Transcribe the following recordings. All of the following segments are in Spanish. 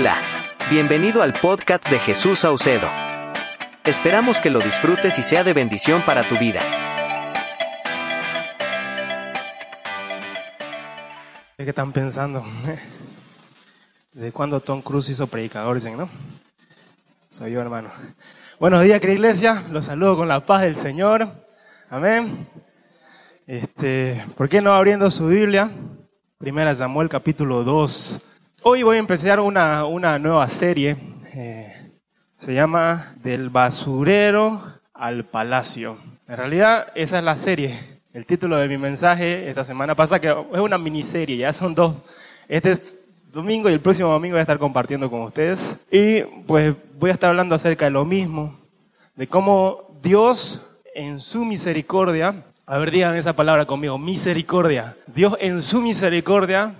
Hola, bienvenido al podcast de Jesús Saucedo. Esperamos que lo disfrutes y sea de bendición para tu vida. ¿Qué están pensando? ¿De cuándo Tom Cruise hizo predicador? Dicen, ¿no? Soy yo, hermano. Buenos días, querida iglesia. Los saludo con la paz del Señor. Amén. Este, ¿Por qué no abriendo su Biblia? Primera Samuel capítulo 2. Hoy voy a empezar una, una nueva serie. eh, se llama Del basurero al palacio. En realidad, esa es la serie. El título de mi mensaje esta semana pasa que es una miniserie, ya son dos. Este es domingo y el próximo domingo voy a estar compartiendo con ustedes. Y pues voy a estar hablando acerca de lo mismo, de cómo Dios en su misericordia, a ver, digan esa palabra conmigo, misericordia. Dios en su misericordia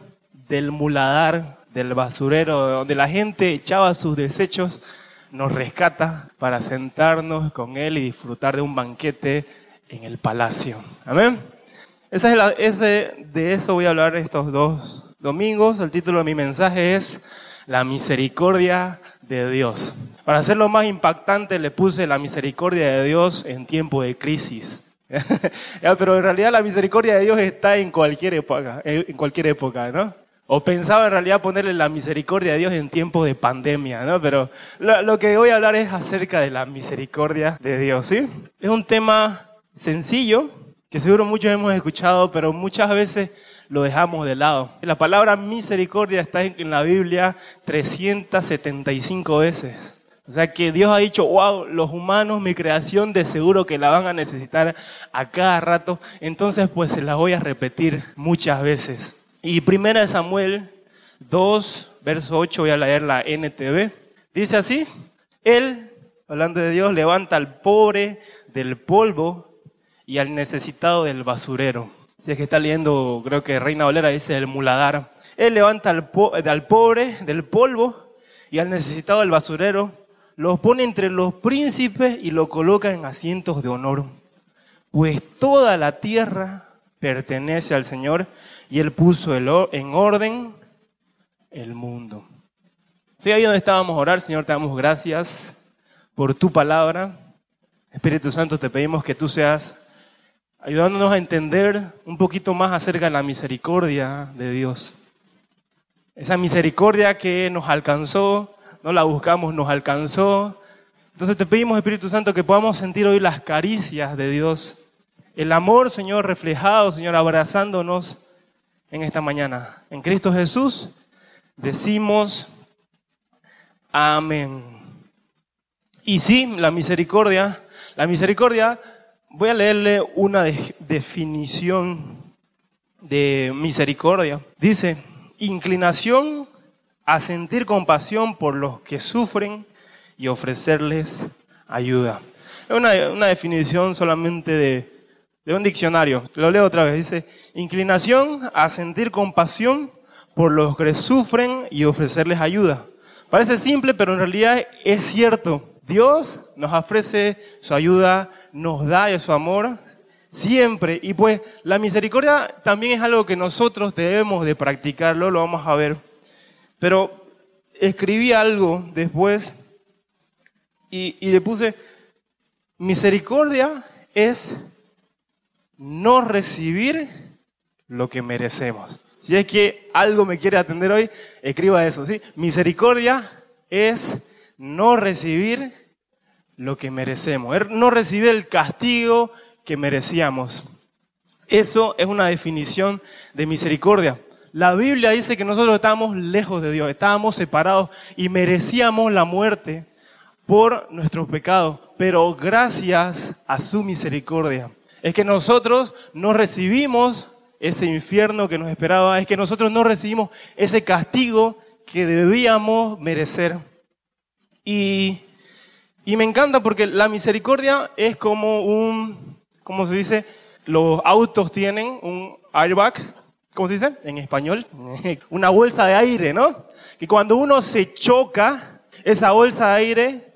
del muladar, del basurero, donde la gente echaba sus desechos, nos rescata para sentarnos con Él y disfrutar de un banquete en el palacio. Amén. Esa es de eso voy a hablar estos dos domingos. El título de mi mensaje es La misericordia de Dios. Para hacerlo más impactante le puse la misericordia de Dios en tiempo de crisis. Pero en realidad la misericordia de Dios está en cualquier época, en cualquier época, ¿no? O pensaba en realidad ponerle la misericordia de Dios en tiempo de pandemia, ¿no? Pero lo, lo que voy a hablar es acerca de la misericordia de Dios, ¿sí? Es un tema sencillo, que seguro muchos hemos escuchado, pero muchas veces lo dejamos de lado. La palabra misericordia está en la Biblia 375 veces. O sea que Dios ha dicho, wow, los humanos, mi creación, de seguro que la van a necesitar a cada rato. Entonces, pues se la voy a repetir muchas veces. Y primera de Samuel 2, verso 8, voy a leer la NTV. Dice así, Él, hablando de Dios, levanta al pobre del polvo y al necesitado del basurero. Si es que está leyendo, creo que Reina Valera dice el muladar. Él levanta al, po- al pobre del polvo y al necesitado del basurero, los pone entre los príncipes y lo coloca en asientos de honor. Pues toda la tierra pertenece al Señor y Él puso el en orden el mundo. Sí, ahí donde estábamos a orar, Señor, te damos gracias por tu palabra. Espíritu Santo, te pedimos que tú seas ayudándonos a entender un poquito más acerca de la misericordia de Dios. Esa misericordia que nos alcanzó, no la buscamos, nos alcanzó. Entonces te pedimos, Espíritu Santo, que podamos sentir hoy las caricias de Dios. El amor, Señor, reflejado, Señor, abrazándonos en esta mañana. En Cristo Jesús decimos amén. Y sí, la misericordia, la misericordia, voy a leerle una de- definición de misericordia. Dice, inclinación a sentir compasión por los que sufren y ofrecerles ayuda. Es una, una definición solamente de, de un diccionario. Lo leo otra vez. Dice, inclinación a sentir compasión por los que sufren y ofrecerles ayuda. Parece simple, pero en realidad es cierto. Dios nos ofrece su ayuda, nos da su amor siempre. Y pues la misericordia también es algo que nosotros debemos de practicarlo, lo vamos a ver. Pero escribí algo después y, y le puse, misericordia es no recibir lo que merecemos. Si es que algo me quiere atender hoy, escriba eso, ¿sí? Misericordia es no recibir lo que merecemos, no recibir el castigo que merecíamos. Eso es una definición de misericordia. La Biblia dice que nosotros estábamos lejos de Dios, estábamos separados y merecíamos la muerte por nuestros pecados, pero gracias a su misericordia. Es que nosotros no recibimos ese infierno que nos esperaba, es que nosotros no recibimos ese castigo que debíamos merecer. Y, y me encanta porque la misericordia es como un, ¿cómo se dice? Los autos tienen un airbag, ¿cómo se dice? En español, una bolsa de aire, ¿no? Que cuando uno se choca, esa bolsa de aire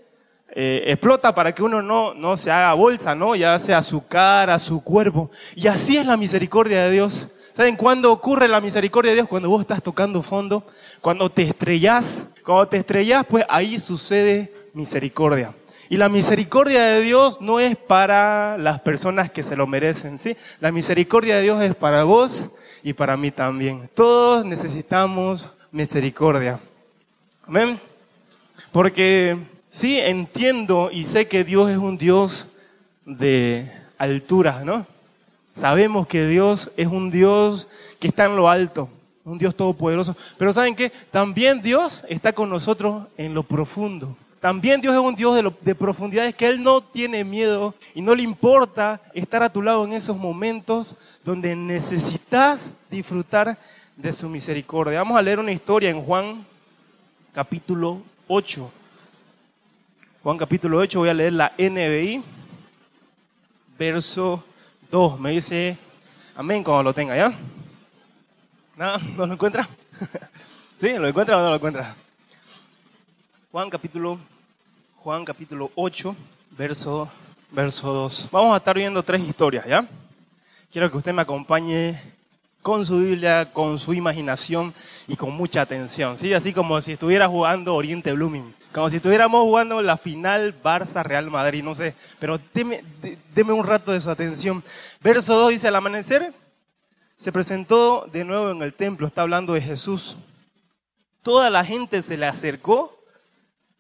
eh, explota para que uno no, no se haga bolsa, ¿no? Ya sea su cara, su cuerpo. Y así es la misericordia de Dios. ¿Saben cuándo ocurre la misericordia de Dios? Cuando vos estás tocando fondo, cuando te estrellás, cuando te estrellás, pues ahí sucede misericordia. Y la misericordia de Dios no es para las personas que se lo merecen, ¿sí? La misericordia de Dios es para vos y para mí también. Todos necesitamos misericordia. Amén. Porque sí entiendo y sé que Dios es un Dios de altura, ¿no? Sabemos que Dios es un Dios que está en lo alto, un Dios todopoderoso. Pero ¿saben qué? También Dios está con nosotros en lo profundo. También Dios es un Dios de, de, profundidades que Él no tiene miedo y no le importa estar a tu lado en esos momentos donde necesitas disfrutar de su misericordia. Vamos a leer una historia en Juan capítulo 8. Juan capítulo 8, voy a leer la NBI, verso 2. Me dice amén cuando lo tenga, ¿ya? ¿No, ¿No lo encuentra? ¿Sí? ¿Lo encuentra o no lo encuentra? Juan capítulo, Juan capítulo 8, verso, verso 2. Vamos a estar viendo tres historias, ¿ya? Quiero que usted me acompañe con su Biblia, con su imaginación y con mucha atención, ¿sí? Así como si estuviera jugando Oriente Blooming, como si estuviéramos jugando la final Barça-Real Madrid, no sé, pero deme, deme un rato de su atención. Verso 2 dice, al amanecer se presentó de nuevo en el templo, está hablando de Jesús. Toda la gente se le acercó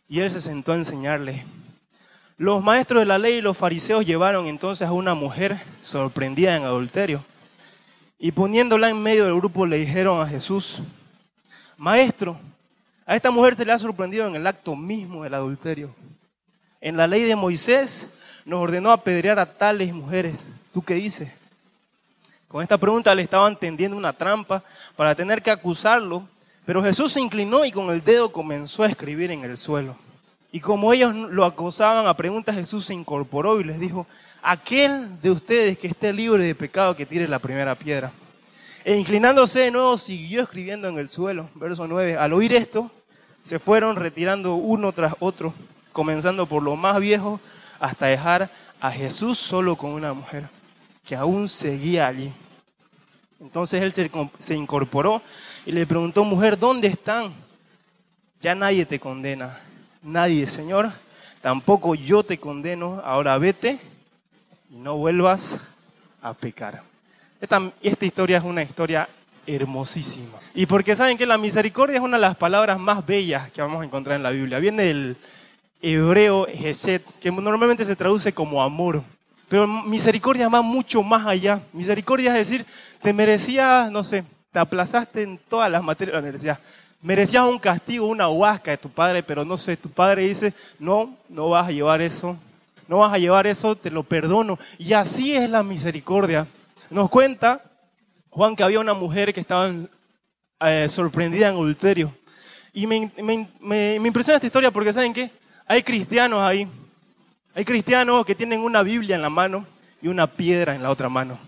y él se sentó a enseñarle. Los maestros de la ley y los fariseos llevaron entonces a una mujer sorprendida en adulterio y poniéndola en medio del grupo le dijeron a Jesús, Maestro, a esta mujer se le ha sorprendido en el acto mismo del adulterio. En la ley de Moisés nos ordenó apedrear a tales mujeres. ¿Tú qué dices? Con esta pregunta le estaban tendiendo una trampa para tener que acusarlo, pero Jesús se inclinó y con el dedo comenzó a escribir en el suelo. Y como ellos lo acosaban a preguntas, Jesús se incorporó y les dijo, aquel de ustedes que esté libre de pecado que tire la primera piedra. E inclinándose de nuevo siguió escribiendo en el suelo. Verso 9. Al oír esto, se fueron retirando uno tras otro, comenzando por lo más viejo hasta dejar a Jesús solo con una mujer que aún seguía allí. Entonces él se, incorporó y le preguntó, mujer, ¿dónde están? Ya nadie te condena. Nadie, Señor. Tampoco yo te condeno. Ahora vete y no vuelvas a pecar. Esta, historia es una historia hermosísima. Y porque saben que la misericordia es una de las palabras más bellas que vamos a encontrar en la Biblia. Viene del hebreo Geset, que normalmente se traduce como amor. Pero misericordia va mucho más allá. Misericordia es decir, te merecías, no sé, te aplazaste en todas las materias de la universidad. Merecías un castigo, una huasca de tu padre, pero no sé, tu padre dice, no, no vas a llevar eso, no vas a llevar eso, te lo perdono. Y así es la misericordia. Nos cuenta Juan que había una mujer que estaba eh, sorprendida en adulterio. Y me, impresiona esta historia porque ¿saben qué? Hay cristianos ahí. Hay cristianos que tienen una Biblia en la mano y una piedra en la otra mano.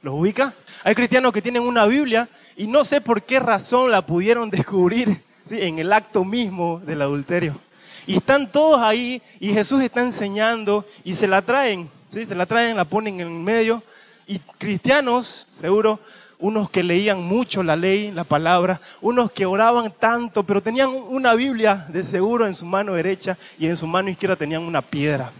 ¿Los ubica? Hay cristianos que tienen una Biblia y no sé por qué razón la pudieron descubrir ¿sí? en el acto mismo del adulterio. Y están todos ahí y Jesús está enseñando y se la traen, ¿sí? se la traen, la ponen en el medio. Y cristianos, seguro, unos que leían mucho la ley, la palabra, unos que oraban tanto, pero tenían una Biblia de seguro en su mano derecha y en su mano izquierda tenían una piedra.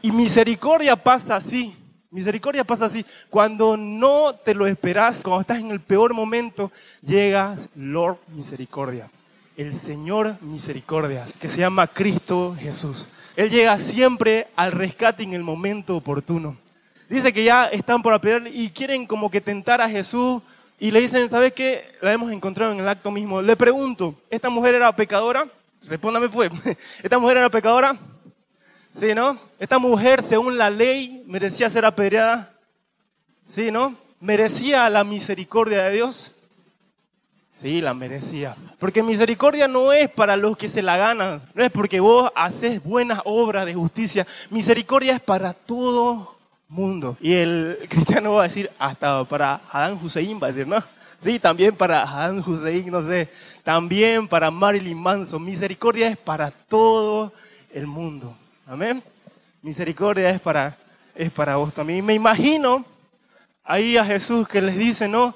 Y misericordia pasa así. Misericordia pasa así. Cuando no te lo esperas, cuando estás en el peor momento, llegas Lord Misericordia el Señor misericordia, que se llama Cristo Jesús. Él llega siempre al rescate en el momento oportuno. Dice que ya están por apedrear y quieren como que tentar a Jesús y le dicen, ¿sabes qué? La hemos encontrado en el acto mismo. Le pregunto, ¿esta mujer era pecadora? Respóndame pues, ¿esta mujer era pecadora? Sí, ¿no? ¿Esta mujer, según la ley, merecía ser apedreada? Sí, ¿no? ¿Merecía la misericordia de Dios? Sí, la merecía. Porque misericordia no es para los que se la ganan, no es porque vos haces buenas obras de justicia. Misericordia es para todo mundo. Y el cristiano va a decir, hasta para Adán Hussein va a decir, ¿no? Sí, también para Adán Hussein, no sé. También para Marilyn Manson. Misericordia es para todo el mundo. Amén. Misericordia es para, es para vos también. Me imagino ahí a Jesús que les dice, ¿no?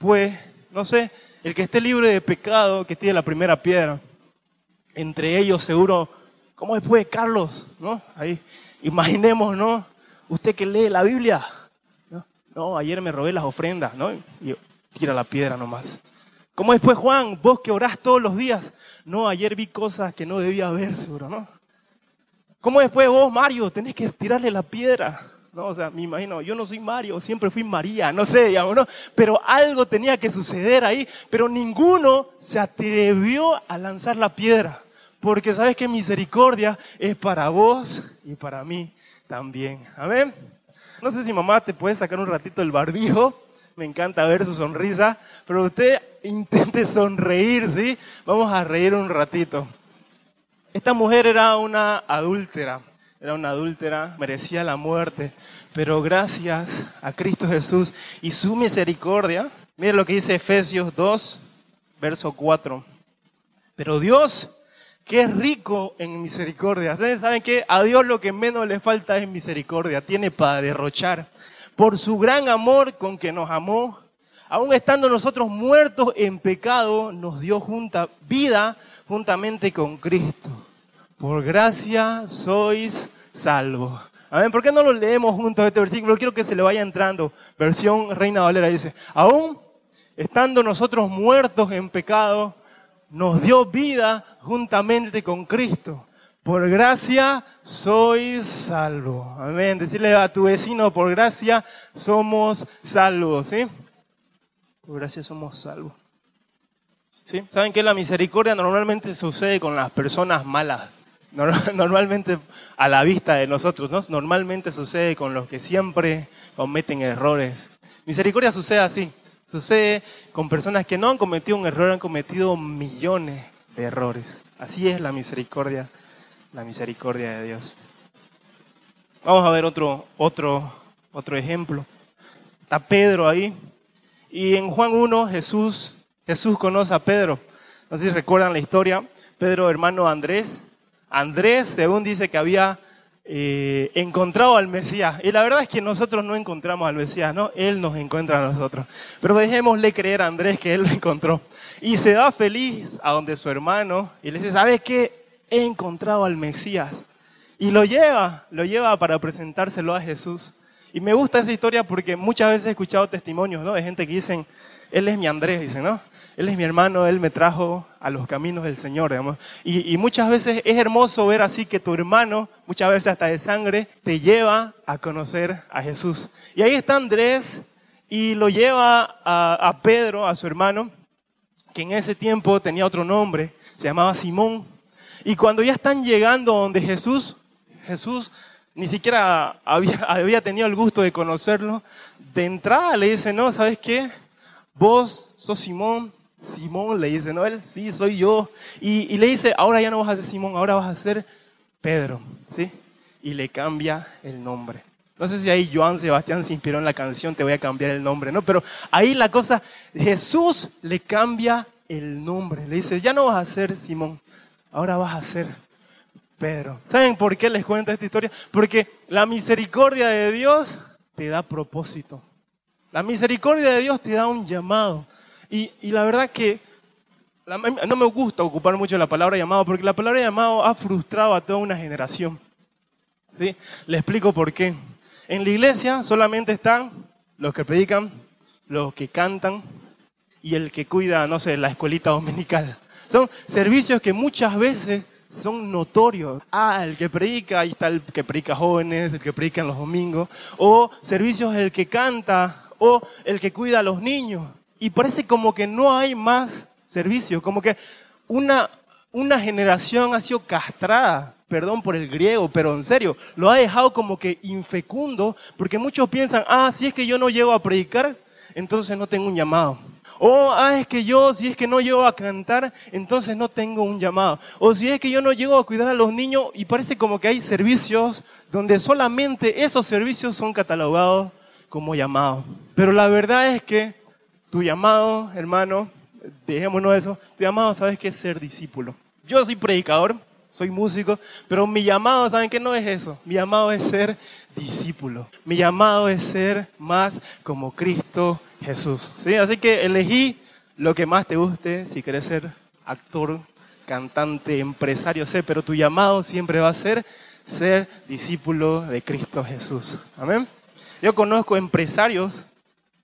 pues, no sé, el que esté libre de pecado, que tiene la primera piedra. Entre ellos seguro, ¿cómo después, Carlos? ¿No? Ahí, imaginemos, ¿no? Usted que lee la Biblia. No, no ayer me robé las ofrendas, ¿no? Y tira la piedra nomás. ¿Cómo después, Juan? Vos que orás todos los días. No, ayer vi cosas que no debía ver, seguro, ¿no? ¿Cómo después vos, Mario, tenés que tirarle la piedra? No, o sea, me imagino, yo no soy Mario, siempre fui María, no sé, digamos, ¿no? Pero algo tenía que suceder ahí, pero ninguno se atrevió a lanzar la piedra, porque sabes que misericordia es para vos y para mí también. Amén. No sé si mamá te puede sacar un ratito el barbijo, me encanta ver su sonrisa, pero usted intente sonreír, ¿sí? Vamos a reír un ratito. Esta mujer era una adúltera, era una adúltera, merecía la muerte, pero gracias a Cristo Jesús y su misericordia, mire lo que dice Efesios 2, verso 4. Pero Dios, que es rico en misericordia, ¿saben qué? A Dios lo que menos le falta es misericordia, tiene para derrochar. Por su gran amor con que nos amó, aun estando nosotros muertos en pecado, nos dio vida juntamente con Cristo por gracia sois salvos. Amén. ¿Por qué no lo leemos juntos este versículo? Quiero que se le vaya entrando. Versión Reina Valera dice, aún estando nosotros muertos en pecado, nos dio vida juntamente con Cristo. Por gracia sois salvos. Amén. Decirle a tu vecino, por gracia somos salvos. ¿sí? Por gracia somos salvos. ¿Sí? ¿Saben que la misericordia normalmente sucede con las personas malas? Normalmente a la vista de nosotros, ¿no? Normalmente sucede con los que siempre cometen errores. Misericordia sucede así. Sucede con personas que no han cometido un error, han cometido millones de errores. Así es la misericordia, la misericordia de Dios. Vamos a ver otro, otro, otro ejemplo. Está Pedro ahí. Y en Juan 1, Jesús, Jesús conoce a Pedro. No sé si recuerdan la historia. Pedro, hermano Andrés, Andrés, según dice que había eh, encontrado al Mesías. Y la verdad es que nosotros no encontramos al Mesías, ¿no? Él nos encuentra a nosotros. Pero dejémosle creer a Andrés que él lo encontró. Y se va feliz a donde su hermano y le dice, ¿sabes qué? He encontrado al Mesías. Y lo lleva, lo lleva para presentárselo a Jesús. Y me gusta esa historia porque muchas veces he escuchado testimonios, ¿no? De gente que dicen, él es mi Andrés, dicen, ¿no? Él es mi hermano, Él me trajo a los caminos del Señor, digamos. Y, muchas veces es hermoso ver así que tu hermano, muchas veces hasta de sangre, te lleva a conocer a Jesús. Y ahí está Andrés y lo lleva a, a Pedro, a su hermano, que en ese tiempo tenía otro nombre, se llamaba Simón. Y cuando ya están llegando donde Jesús, Jesús ni siquiera había, había, tenido el gusto de conocerlo, de entrada le dice, no, ¿sabes qué? Vos sos Simón, Simón le dice, ¿no? Él, sí, soy yo. Y, le dice, ahora ya no vas a ser Simón, ahora vas a ser Pedro, ¿sí? Y le cambia el nombre. No sé si ahí Joan Sebastián se inspiró en la canción, te voy a cambiar el nombre, ¿no? Pero ahí la cosa, Jesús le cambia el nombre. Le dice, ya no vas a ser Simón, ahora vas a ser Pedro. ¿Saben por qué les cuento esta historia? Porque la misericordia de Dios te da propósito. La misericordia de Dios te da un llamado. Y, la verdad que no me gusta ocupar mucho la palabra llamado, porque la palabra llamado ha frustrado a toda una generación. ¿Sí? Le explico por qué. En la iglesia solamente están los que predican, los que cantan y el que cuida, no sé, la escuelita dominical. Son servicios que muchas veces son notorios. Ah, el que predica, ahí está el que predica jóvenes, el que predica en los domingos. O servicios el que canta, o el que cuida a los niños y parece como que no hay más servicio, como que una, una generación ha sido castrada, perdón por el griego, pero en serio, lo ha dejado como que infecundo, porque muchos piensan, ah, si es que yo no llego a predicar, entonces no tengo un llamado. O, ah, es que yo, si es que no llego a cantar, entonces no tengo un llamado. O si es que yo no llego a cuidar a los niños y parece como que hay servicios donde solamente esos servicios son catalogados como llamados. Pero la verdad es que tu llamado, hermano, dejémonos eso, tu llamado, ¿sabes qué es ser discípulo? Yo soy predicador, soy músico, pero mi llamado, ¿saben qué no es eso? Mi llamado es ser discípulo. Mi llamado es ser más como Cristo Jesús. ¿sí? Así que elegí lo que más te guste, si querés ser actor, cantante, empresario, sé, pero tu llamado siempre va a ser ser discípulo de Cristo Jesús. Amén. Yo conozco empresarios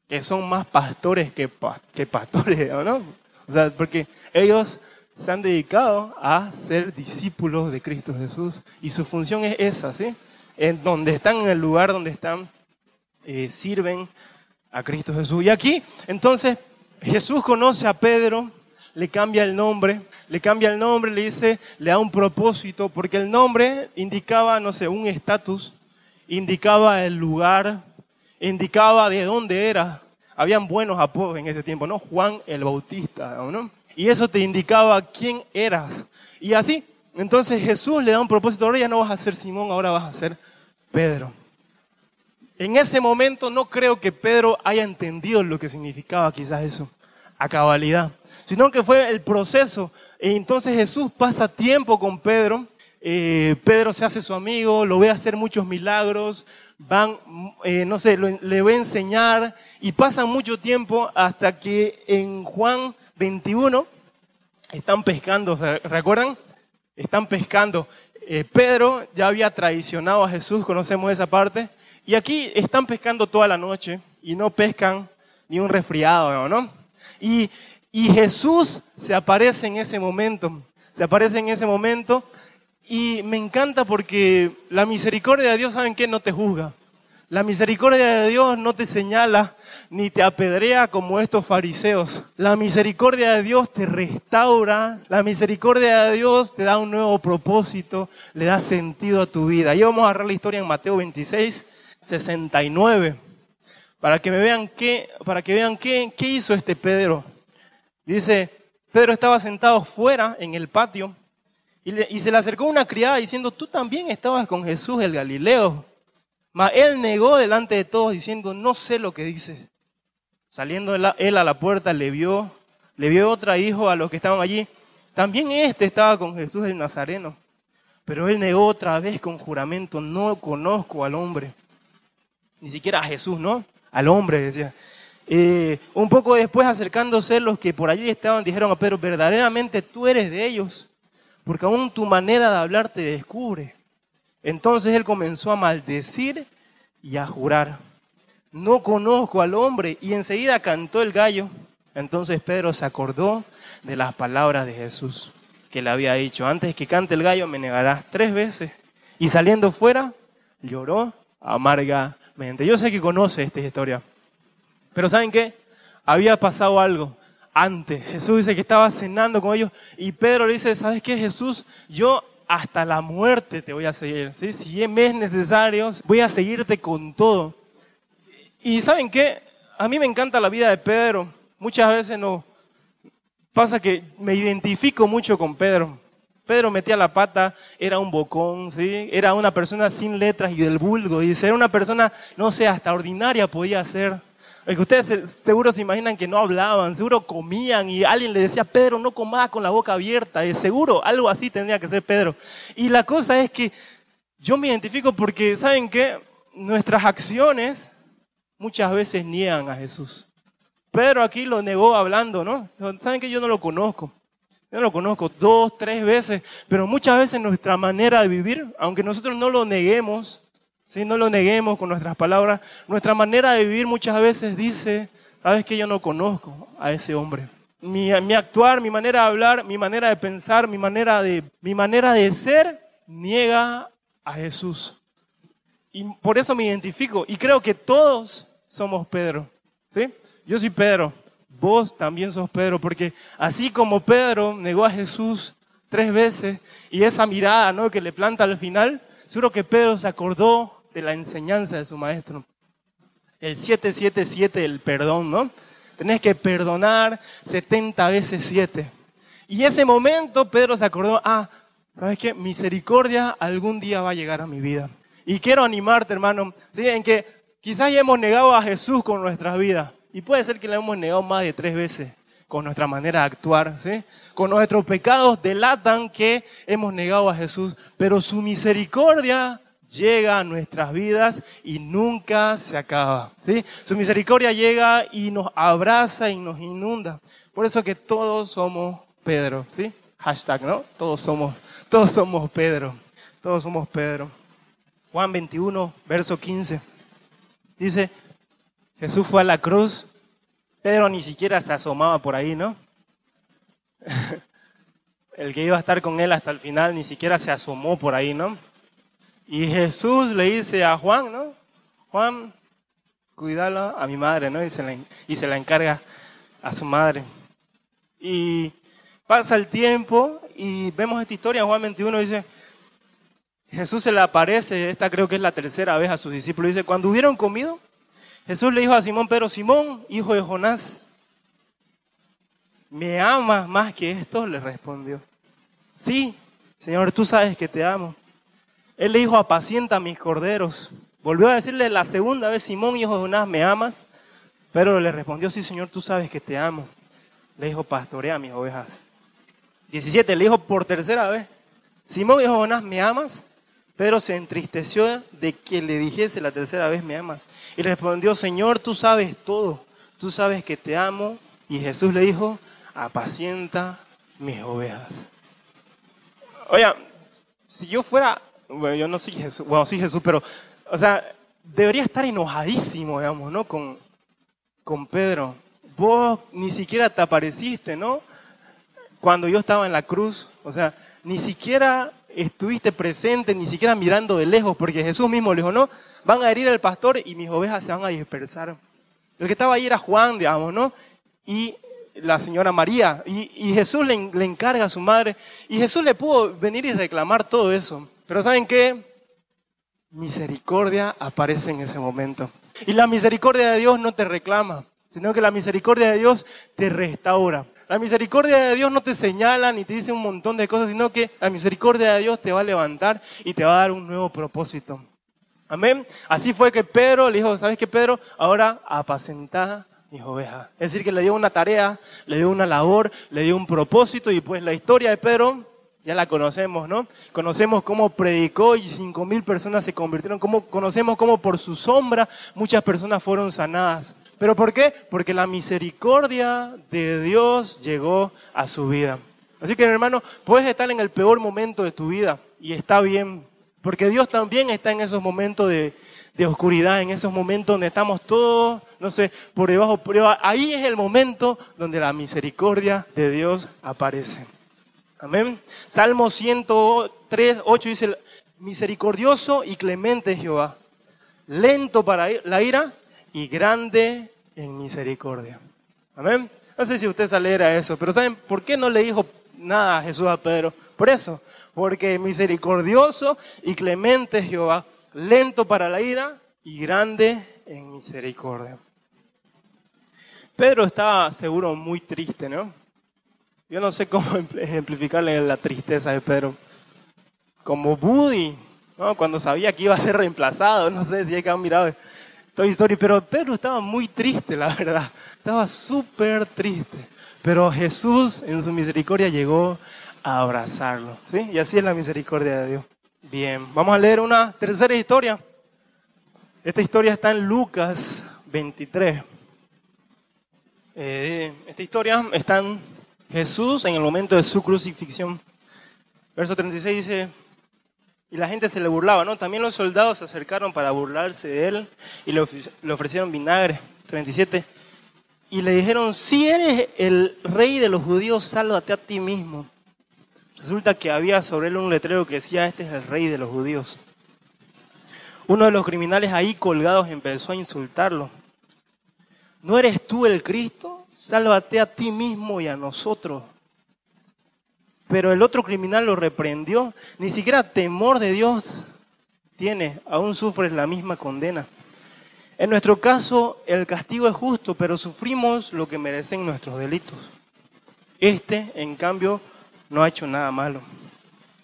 que son más pastores que, que pastores, ¿no? O sea, porque ellos se han dedicado a ser discípulos de Cristo Jesús y su función es esa, ¿sí? En donde están, en el lugar donde están, eh, sirven a Cristo Jesús. Y aquí, entonces, Jesús conoce a Pedro, le cambia el nombre, le cambia el nombre, le dice, le da un propósito, porque el nombre indicaba, no sé, un estatus, indicaba el lugar, indicaba de dónde era. Habían buenos apodos en ese tiempo, ¿no? Juan el Bautista, ¿no? Y eso te indicaba quién eras. Y así, entonces Jesús le da un propósito, ahora ya no vas a ser Simón, ahora vas a ser Pedro. En ese momento no creo que Pedro haya entendido lo que significaba quizás eso, a cabalidad, sino que fue el proceso. Y entonces Jesús pasa tiempo con Pedro, eh, Pedro se hace su amigo, lo ve hacer muchos milagros, van, eh, no sé, le ve enseñar y pasan mucho tiempo hasta que en Juan 21 están pescando, ¿se recuerdan? Están pescando. Eh, Pedro ya había traicionado a Jesús, conocemos esa parte, y aquí están pescando toda la noche y no pescan ni un resfriado, ¿no? Y, y Jesús se aparece en ese momento, se aparece en ese momento y me encanta porque la misericordia de Dios, ¿saben qué? No te juzga. La misericordia de Dios no te señala ni te apedrea como estos fariseos. La misericordia de Dios te restaura. La misericordia de Dios te da un nuevo propósito, le da sentido a tu vida. Y vamos a agarrar la historia en Mateo 26, 69. Para que vean qué, para que vean qué, qué hizo este Pedro. Dice, Pedro estaba sentado fuera en el patio y, se le acercó una criada diciendo, tú también estabas con Jesús el Galileo. Mas él negó delante de todos diciendo, no sé lo que dices. Saliendo él a la puerta le vio, le vio otra hijo a los que estaban allí. También este estaba con Jesús el Nazareno. Pero él negó otra vez con juramento, no conozco al hombre. Ni siquiera a Jesús, ¿no? Al hombre, decía. Eh, un poco después acercándose los que por allí estaban, dijeron a Pedro, verdaderamente tú eres de ellos porque aún tu manera de hablar te descubre. Entonces él comenzó a maldecir y a jurar. No conozco al hombre. Y enseguida cantó el gallo. Entonces Pedro se acordó de las palabras de Jesús que le había dicho, antes que cante el gallo me negarás tres veces. Y saliendo fuera, lloró amargamente. Yo sé que conoce esta historia. Pero ¿saben qué? Había pasado algo antes. Jesús dice que estaba cenando con ellos y Pedro le dice, ¿sabes qué Jesús? Yo hasta la muerte te voy a seguir. ¿sí? Si me es necesario, voy a seguirte con todo. Y ¿saben qué? A mí me encanta la vida de Pedro. Muchas veces no pasa que me identifico mucho con Pedro. Pedro metía la pata, era un bocón, ¿sí? Era una persona sin letras y del vulgo. Y era una persona, no sé, hasta ordinaria podía ser. Es que ustedes seguro se imaginan que no hablaban, seguro comían y alguien le decía, Pedro, no comas con la boca abierta. Es seguro, algo así tendría que ser Pedro. Y la cosa es que yo me identifico porque, ¿saben qué? Nuestras acciones muchas veces niegan a Jesús. Pedro aquí lo negó hablando, ¿no? ¿Saben que yo no lo conozco? Yo lo conozco dos, tres veces, pero muchas veces nuestra manera de vivir, aunque nosotros no lo neguemos, si no lo neguemos con nuestras palabras. Nuestra manera de vivir muchas veces dice, sabes que yo no conozco a ese hombre. Mi, actuar, mi manera de hablar, mi manera de pensar, mi manera de, mi manera de ser niega a Jesús. Y por eso me identifico. Y creo que todos somos Pedro. ¿sí? Yo soy Pedro. Vos también sos Pedro. Porque así como Pedro negó a Jesús tres veces y esa mirada ¿no? que le planta al final, seguro que Pedro se acordó de la enseñanza de su maestro. El 777, el perdón, ¿no? Tenés que perdonar 70 veces 7. Y ese momento Pedro se acordó, ah, ¿sabes qué? Misericordia algún día va a llegar a mi vida. Y quiero animarte, hermano, ¿sí? en que quizás ya hemos negado a Jesús con nuestras vidas. Y puede ser que le hemos negado más de tres veces. con nuestra manera de actuar, ¿sí? Con nuestros pecados delatan que hemos negado a Jesús, pero su misericordia llega a nuestras vidas y nunca se acaba, ¿sí? Su misericordia llega y nos abraza y nos inunda. Por eso que todos somos Pedro, ¿sí? Hashtag, ¿no? Todos somos, todos somos Pedro, todos somos Pedro. Juan 21, verso 15. Dice, Jesús fue a la cruz Pedro ni siquiera se asomaba por ahí, ¿no? El que iba a estar con él hasta el final ni siquiera se asomó por ahí, ¿no? Y Jesús le dice a Juan, ¿no? Juan, cuídalo a mi madre, ¿no? Y se, la, y se la encarga a su madre. Y pasa el tiempo y vemos esta historia, Juan 21 dice, Jesús se le aparece, esta creo que es la tercera vez a sus discípulos, dice, cuando hubieron comido, Jesús le dijo a Simón Pedro, Simón, hijo de Jonás, ¿me amas más que esto? Le respondió. Sí, Señor, tú sabes que te amo. Él le dijo, apacienta mis corderos. Volvió a decirle la segunda vez, Simón, hijo de Jonás, ¿me amas? Pero le respondió, sí, Señor, tú sabes que te amo. Le dijo, pastorea mis ovejas. 17, le dijo por tercera vez, Simón, hijo de Jonás, ¿me amas? Pedro se entristeció de que le dijese la tercera vez, me amas. Y respondió, Señor, tú sabes todo, tú sabes que te amo. Y Jesús le dijo, apacienta mis ovejas. Oiga, si yo fuera, bueno, yo no soy Jesús, bueno, soy Jesús, pero, o sea, debería estar enojadísimo, digamos, ¿no? Con, con Pedro. Vos ni siquiera te apareciste, ¿no? Cuando yo estaba en la cruz, o sea, ni siquiera estuviste presente, ni siquiera mirando de lejos, porque Jesús mismo le dijo, no, van a herir al pastor y mis ovejas se van a dispersar. El que estaba ahí era Juan, digamos, ¿no? Y la señora María. Y, Jesús le, le, encarga a su madre. Y Jesús le pudo venir y reclamar todo eso. Pero ¿saben qué? Misericordia aparece en ese momento. Y la misericordia de Dios no te reclama, sino que la misericordia de Dios te restaura. La misericordia de Dios no te señala ni te dice un montón de cosas, sino que la misericordia de Dios te va a levantar y te va a dar un nuevo propósito. Amén. Así fue que Pedro le dijo, ¿sabes qué Pedro? Ahora apacentá mis ovejas. Es decir, que le dio una tarea, le dio una labor, le dio un propósito y pues la historia de Pedro ya la conocemos, ¿no? Conocemos cómo predicó y cinco mil personas se convirtieron, cómo, conocemos cómo por su sombra muchas personas fueron sanadas. ¿Pero por qué? Porque la misericordia de Dios llegó a su vida. Así que, hermano, puedes estar en el peor momento de tu vida y está bien, porque Dios también está en esos momentos de, oscuridad, en esos momentos donde estamos todos, no sé, por debajo, prueba. Ahí es el momento donde la misericordia de Dios aparece. Amén. Salmo 103, 8 dice, misericordioso y clemente Jehová, lento para la ira y grande en misericordia. Amén. No sé si usted sale a eso, pero ¿saben por qué no le dijo nada a Jesús a Pedro? Por eso, porque misericordioso y clemente Jehová, lento para la ira y grande en misericordia. Pedro estaba seguro muy triste, ¿no? Yo no sé cómo ejemplificarle la tristeza de Pedro. Como Buddy, ¿no? cuando sabía que iba a ser reemplazado, no sé si hay que haber mirado Toy Story, pero Pedro estaba muy triste, la verdad. Estaba súper triste. Pero Jesús en su misericordia llegó a abrazarlo. ¿sí? Y así es la misericordia de Dios. Bien, vamos a leer una tercera historia. Esta historia está en Lucas 23. Eh, esta historia está en Jesús en el momento de su crucifixión. Verso 36 dice, y la gente se le burlaba, ¿no? También los soldados se acercaron para burlarse de él y le, ofrecieron vinagre. 37. Y le dijeron, si eres el rey de los judíos, sálvate a ti mismo. Resulta que había sobre él un letrero que decía, este es el rey de los judíos. Uno de los criminales ahí colgados empezó a insultarlo. ¿No eres tú el Cristo? Sálvate a ti mismo y a nosotros. Pero el otro criminal lo reprendió. Ni siquiera temor de Dios tiene, aún sufres la misma condena. En nuestro caso, el castigo es justo, pero sufrimos lo que merecen nuestros delitos. Este, en cambio, no ha hecho nada malo.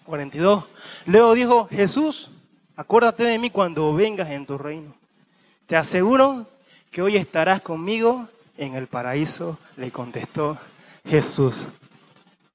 42. Luego dijo, Jesús, acuérdate de mí cuando vengas en tu reino. Te aseguro que hoy estarás conmigo en el paraíso, le contestó Jesús.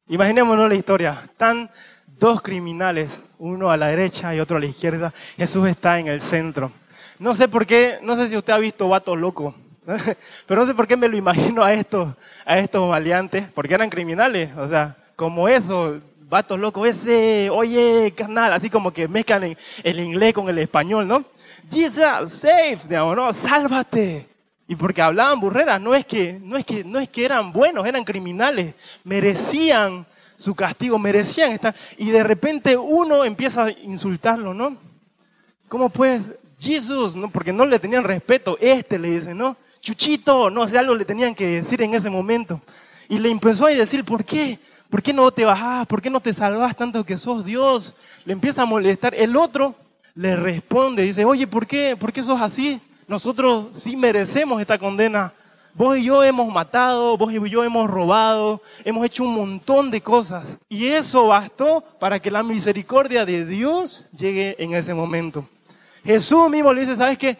Imaginémonos la historia. Están dos criminales, uno a la derecha y otro a la izquierda. Jesús está en el centro. No sé por qué, no sé si usted ha visto Vatos Locos, pero no sé por qué me lo imagino a estos, a estos maleantes, porque eran criminales, o sea, como eso, Vatos Locos, ese, oye, carnal, así como que mezclan el inglés con el español, ¿no? Jesus, save, digamos, no, sálvate. Y porque hablaban burreras, no es que, no es que, no es que eran buenos, eran criminales, merecían su castigo, merecían estar. Y de repente uno empieza a insultarlo, ¿no? ¿Cómo puedes? Jesús, ¿no? Porque no le tenían respeto. Este le dice, ¿no? Chuchito, no sé, algo le tenían que decir en ese momento. Y le empezó a decir, ¿por qué? ¿Por qué no te bajás? ¿Por qué no te salvás tanto que sos Dios? Le empieza a molestar. El otro le responde, dice, oye, ¿por qué? ¿Por qué sos así? Nosotros sí merecemos esta condena. Vos y yo hemos matado, vos y yo hemos robado, hemos hecho un montón de cosas. Y eso bastó para que la misericordia de Dios llegue en ese momento. Jesús mismo le dice, ¿sabes qué?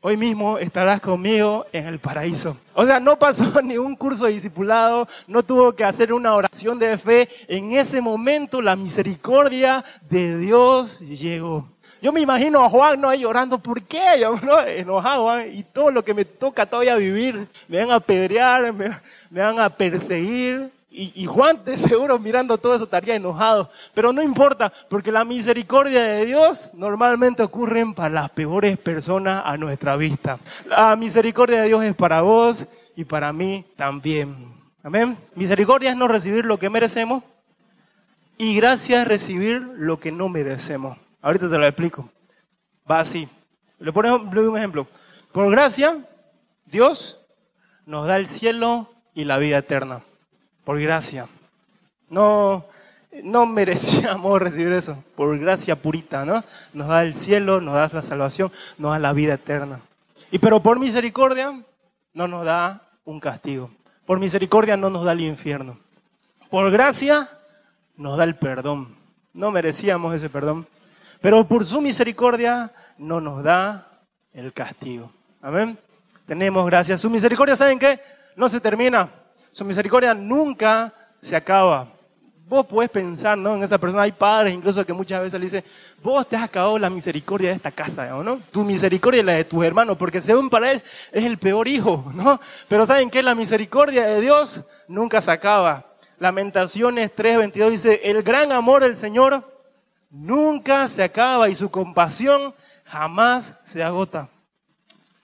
Hoy mismo estarás conmigo en el paraíso. O sea, no pasó ni un curso de discipulado, no tuvo que hacer una oración de fe. En ese momento la misericordia de Dios llegó. Yo me imagino a Juan no ahí llorando, ¿por qué? Yo, ¿no? Enojado, y todo lo que me toca todavía vivir, me van a apedrear, me, van a perseguir. Y, y, Juan de seguro mirando todo eso estaría enojado. Pero no importa, porque la misericordia de Dios normalmente ocurre para las peores personas a nuestra vista. La misericordia de Dios es para vos y para mí también. Amén. Misericordia es no recibir lo que merecemos y gracia es recibir lo que no merecemos. Ahorita se lo explico. Va así. Le pongo un ejemplo. Por gracia, Dios nos da el cielo y la vida eterna. Por gracia. No, no merecíamos recibir eso. Por gracia purita, ¿no? Nos da el cielo, nos da la salvación, nos da la vida eterna. Y pero por misericordia no nos da un castigo. Por misericordia no nos da el infierno. Por gracia nos da el perdón. No merecíamos ese perdón. Pero por su misericordia no nos da el castigo. Amén. Tenemos gracias. Su misericordia, ¿saben qué? No se termina. Su misericordia nunca se acaba. Vos podés pensar, ¿no? En esa persona hay padres incluso que muchas veces le dicen, vos te has acabado la misericordia de esta casa, ¿no? Tu misericordia es la de tus hermanos, porque según para él es el peor hijo, ¿no? Pero ¿saben qué? La misericordia de Dios nunca se acaba. Lamentaciones 3:22 dice, el gran amor del Señor nunca se acaba y su compasión jamás se agota.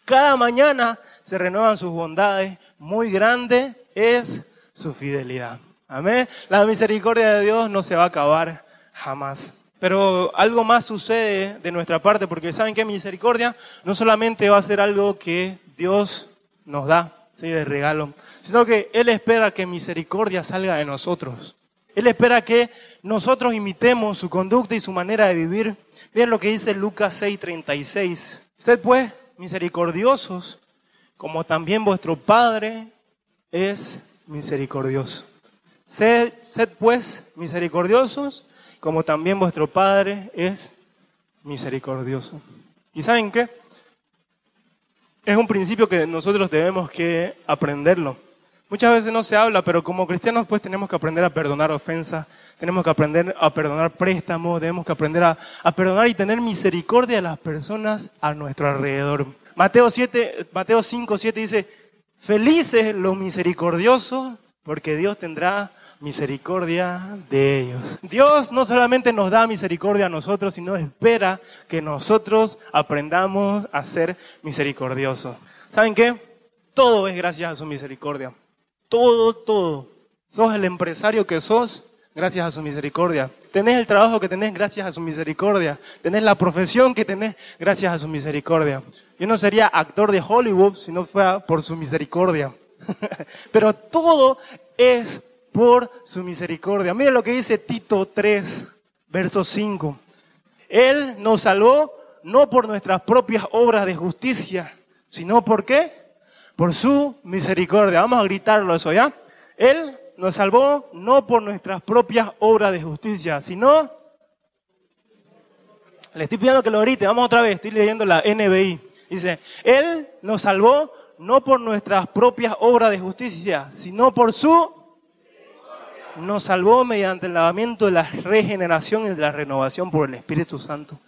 Cada mañana se renuevan sus bondades, muy grande es su fidelidad. Amén. La misericordia de Dios no se va a acabar jamás. Pero algo más sucede de nuestra parte, porque saben que misericordia no solamente va a ser algo que Dios nos da, ¿sí? de regalo, sino que Él espera que misericordia salga de nosotros. Él espera que nosotros imitemos su conducta y su manera de vivir. Miren lo que dice Lucas 6:36. Sed pues misericordiosos, como también vuestro Padre es misericordioso. Sed, sed pues misericordiosos, como también vuestro Padre es misericordioso. ¿Y saben qué? Es un principio que nosotros debemos que aprenderlo. Muchas veces no se habla, pero como cristianos pues tenemos que aprender a perdonar ofensas, tenemos que aprender a perdonar préstamos, tenemos que aprender a, perdonar y tener misericordia de las personas a nuestro alrededor. Mateo, 7, Mateo 5, 7 dice, felices los misericordiosos, porque Dios tendrá misericordia de ellos. Dios no solamente nos da misericordia a nosotros, sino espera que nosotros aprendamos a ser misericordiosos. ¿Saben qué? Todo es gracias a su misericordia. Todo, todo. Sos el empresario que sos gracias a su misericordia. Tenés el trabajo que tenés gracias a su misericordia. Tenés la profesión que tenés gracias a su misericordia. Yo no sería actor de Hollywood si no fuera por su misericordia. Pero todo es por su misericordia. Mira lo que dice Tito 3, verso 5. Él nos salvó no por nuestras propias obras de justicia, sino por qué? Por su misericordia. Vamos a gritarlo eso, ¿ya? Él nos salvó no por nuestras propias obras de justicia, sino... Le estoy pidiendo que lo grite, vamos otra vez, estoy leyendo la NBI. Dice, Él nos salvó no por nuestras propias obras de justicia, sino por su nos salvó mediante el lavamiento de la regeneración y de la renovación por el Espíritu Santo,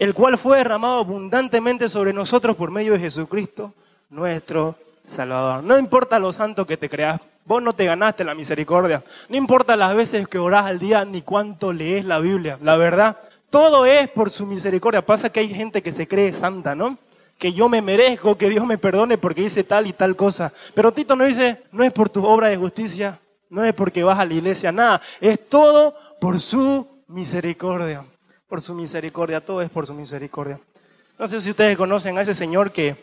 el cual fue derramado abundantemente sobre nosotros por medio de Jesucristo, nuestro Salvador. No importa lo santo que te creas, vos no te ganaste la misericordia. No importa las veces que orás al día ni cuánto lees la Biblia. La verdad, todo es por su misericordia. Pasa que hay gente que se cree santa, ¿no? Que yo me merezco, que Dios me perdone porque hice tal y tal cosa. Pero Tito no dice, no es por tu obra de justicia, no es porque vas a la iglesia, nada. Es todo por su misericordia. Por su misericordia, todo es por su misericordia. No sé si ustedes conocen a ese señor que,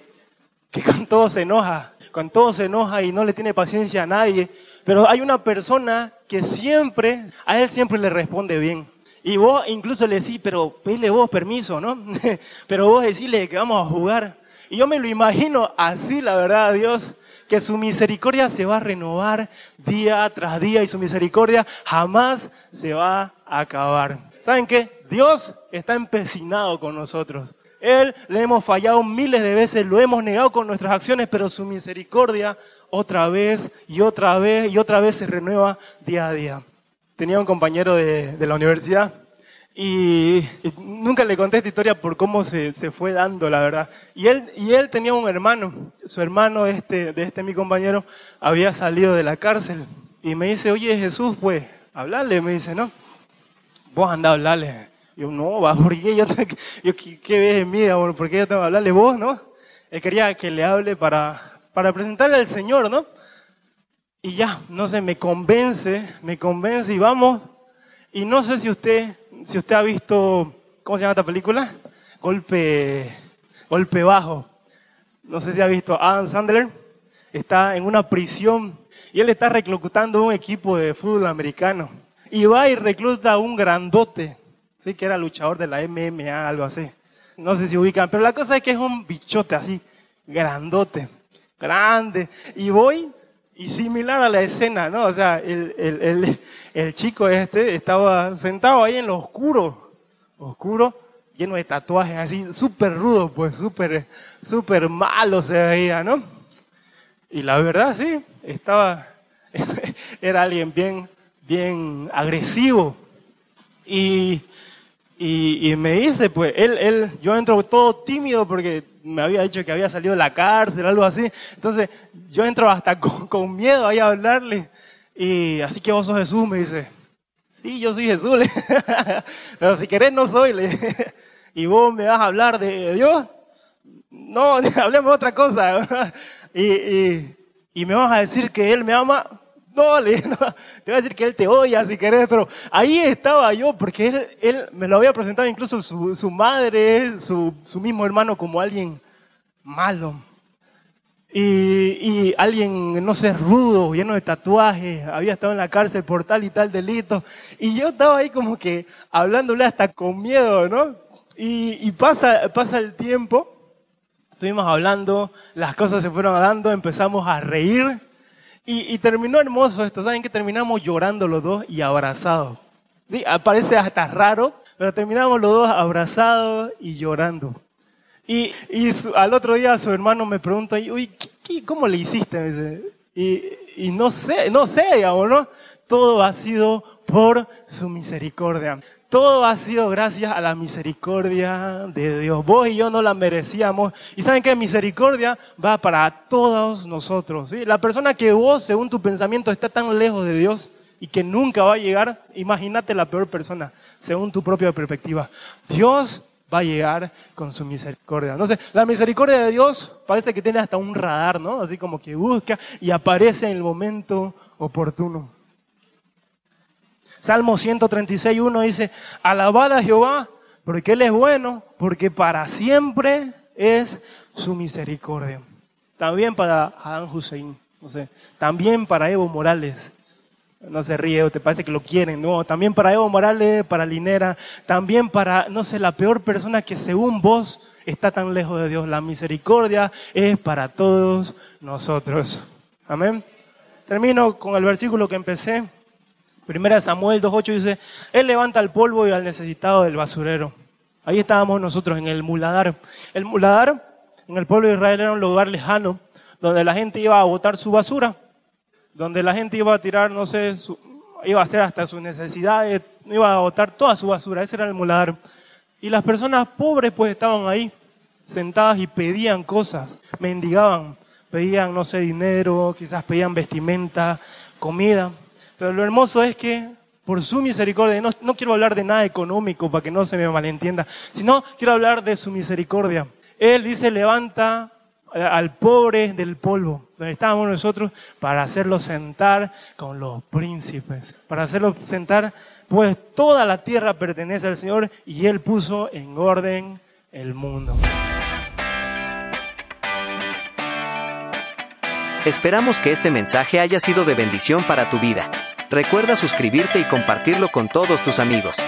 que con todo se enoja, con todo se enoja y no le tiene paciencia a nadie. Pero hay una persona que siempre, a él siempre le responde bien. Y vos incluso le decís, pero pele vos permiso, ¿no? pero vos decirle que vamos a jugar. Y yo me lo imagino así, la verdad, Dios, que su misericordia se va a renovar día tras día y su misericordia jamás se va a acabar. ¿Saben qué? Dios está empecinado con nosotros. Él le hemos fallado miles de veces, lo hemos negado con nuestras acciones, pero su misericordia otra vez y otra vez y otra vez se renueva día a día. Tenía un compañero de, la universidad y, nunca le conté esta historia por cómo se, fue dando, la verdad. Y él, y él tenía un hermano. Su hermano, este, de este mi compañero, había salido de la cárcel. Y me dice, oye Jesús, pues, hablarle. Me dice, no, vos andá a hablarle. Yo, no, va, ¿por qué yo, yo qué, qué ves en mí? ¿Por qué yo tengo que hablarle vos, no? Él quería que le hable para, para presentarle al Señor, ¿no? Y ya, no sé, me convence, me convence y vamos. Y no sé si usted si usted ha visto, ¿cómo se llama esta película? Golpe, golpe bajo. No sé si ha visto Adam Sandler. Está en una prisión y él está reclutando un equipo de fútbol americano. Y va y recluta a un grandote, sí, que era luchador de la MMA, algo así. No sé si ubican, pero la cosa es que es un bichote así, grandote, grande. Y voy y similar a la escena, ¿no? O sea, el, el, el, el, chico este estaba sentado ahí en lo oscuro, oscuro, lleno de tatuajes, así, súper rudo, pues, súper, súper malo se veía, ¿no? Y la verdad, sí, estaba, era alguien bien, bien agresivo. Y, y, me dice, pues, él, él, yo entro todo tímido porque me había dicho que había salido de la cárcel, algo así. Entonces yo entro hasta con, miedo ahí a hablarle. Y así que vos sos Jesús, me dice. Sí, yo soy Jesús. Pero si querés no soy. Y vos me vas a hablar de Dios. No, hablemos otra cosa. Y, y me vas a decir que Él me ama. No, le, no, te voy a decir que él te odia si querés, pero ahí estaba yo, porque él, él me lo había presentado incluso su, su madre, su, su, mismo hermano como alguien malo. Y, y, alguien, no sé, rudo, lleno de tatuajes, había estado en la cárcel por tal y tal delito. Y yo estaba ahí como que hablándole hasta con miedo, ¿no? Y, y pasa, pasa el tiempo, estuvimos hablando, las cosas se fueron dando, empezamos a reír y, y, terminó hermoso esto, ¿saben que terminamos llorando los dos y abrazados? Sí, parece hasta raro, pero terminamos los dos abrazados y llorando. Y, y al otro día su hermano me pregunta, uy, cómo le hiciste? Y, y no sé, no sé, digamos, ¿no? Todo ha sido por su misericordia. Todo ha sido gracias a la misericordia de Dios. Vos y yo no la merecíamos. Y saben que misericordia va para todos nosotros. La persona que vos, según tu pensamiento, está tan lejos de Dios y que nunca va a llegar, imagínate la peor persona, según tu propia perspectiva. Dios va a llegar con su misericordia. No sé, la misericordia de Dios parece que tiene hasta un radar, ¿no? Así como que busca y aparece en el momento oportuno. Salmo 136, 1 dice, alabad a Jehová porque Él es bueno, porque para siempre es su misericordia. También para Adán Hussein, no sé, también para Evo Morales. No se ríe, te parece que lo quieren, no, también para Evo Morales, para Linera, también para, no sé, la peor persona que según vos está tan lejos de Dios. La misericordia es para todos nosotros. Amén. Termino con el versículo que empecé. Primera Samuel 2.8 dice, Él levanta al polvo y al necesitado del basurero. Ahí estábamos nosotros en el muladar. El muladar en el pueblo de Israel era un lugar lejano donde la gente iba a botar su basura, donde la gente iba a tirar, no sé, iba a hacer hasta sus necesidades, iba a botar toda su basura, ese era el muladar. Y las personas pobres pues estaban ahí, sentadas y pedían cosas, mendigaban, pedían, no sé, dinero, quizás pedían vestimenta, comida. Pero lo hermoso es que por su misericordia, no, no quiero hablar de nada económico para que no se me malentienda, sino quiero hablar de su misericordia. Él dice, levanta al pobre del polvo, donde estábamos nosotros, para hacerlo sentar con los príncipes, para hacerlo sentar, pues toda la tierra pertenece al Señor y Él puso en orden el mundo. Esperamos que este mensaje haya sido de bendición para tu vida. Recuerda suscribirte y compartirlo con todos tus amigos.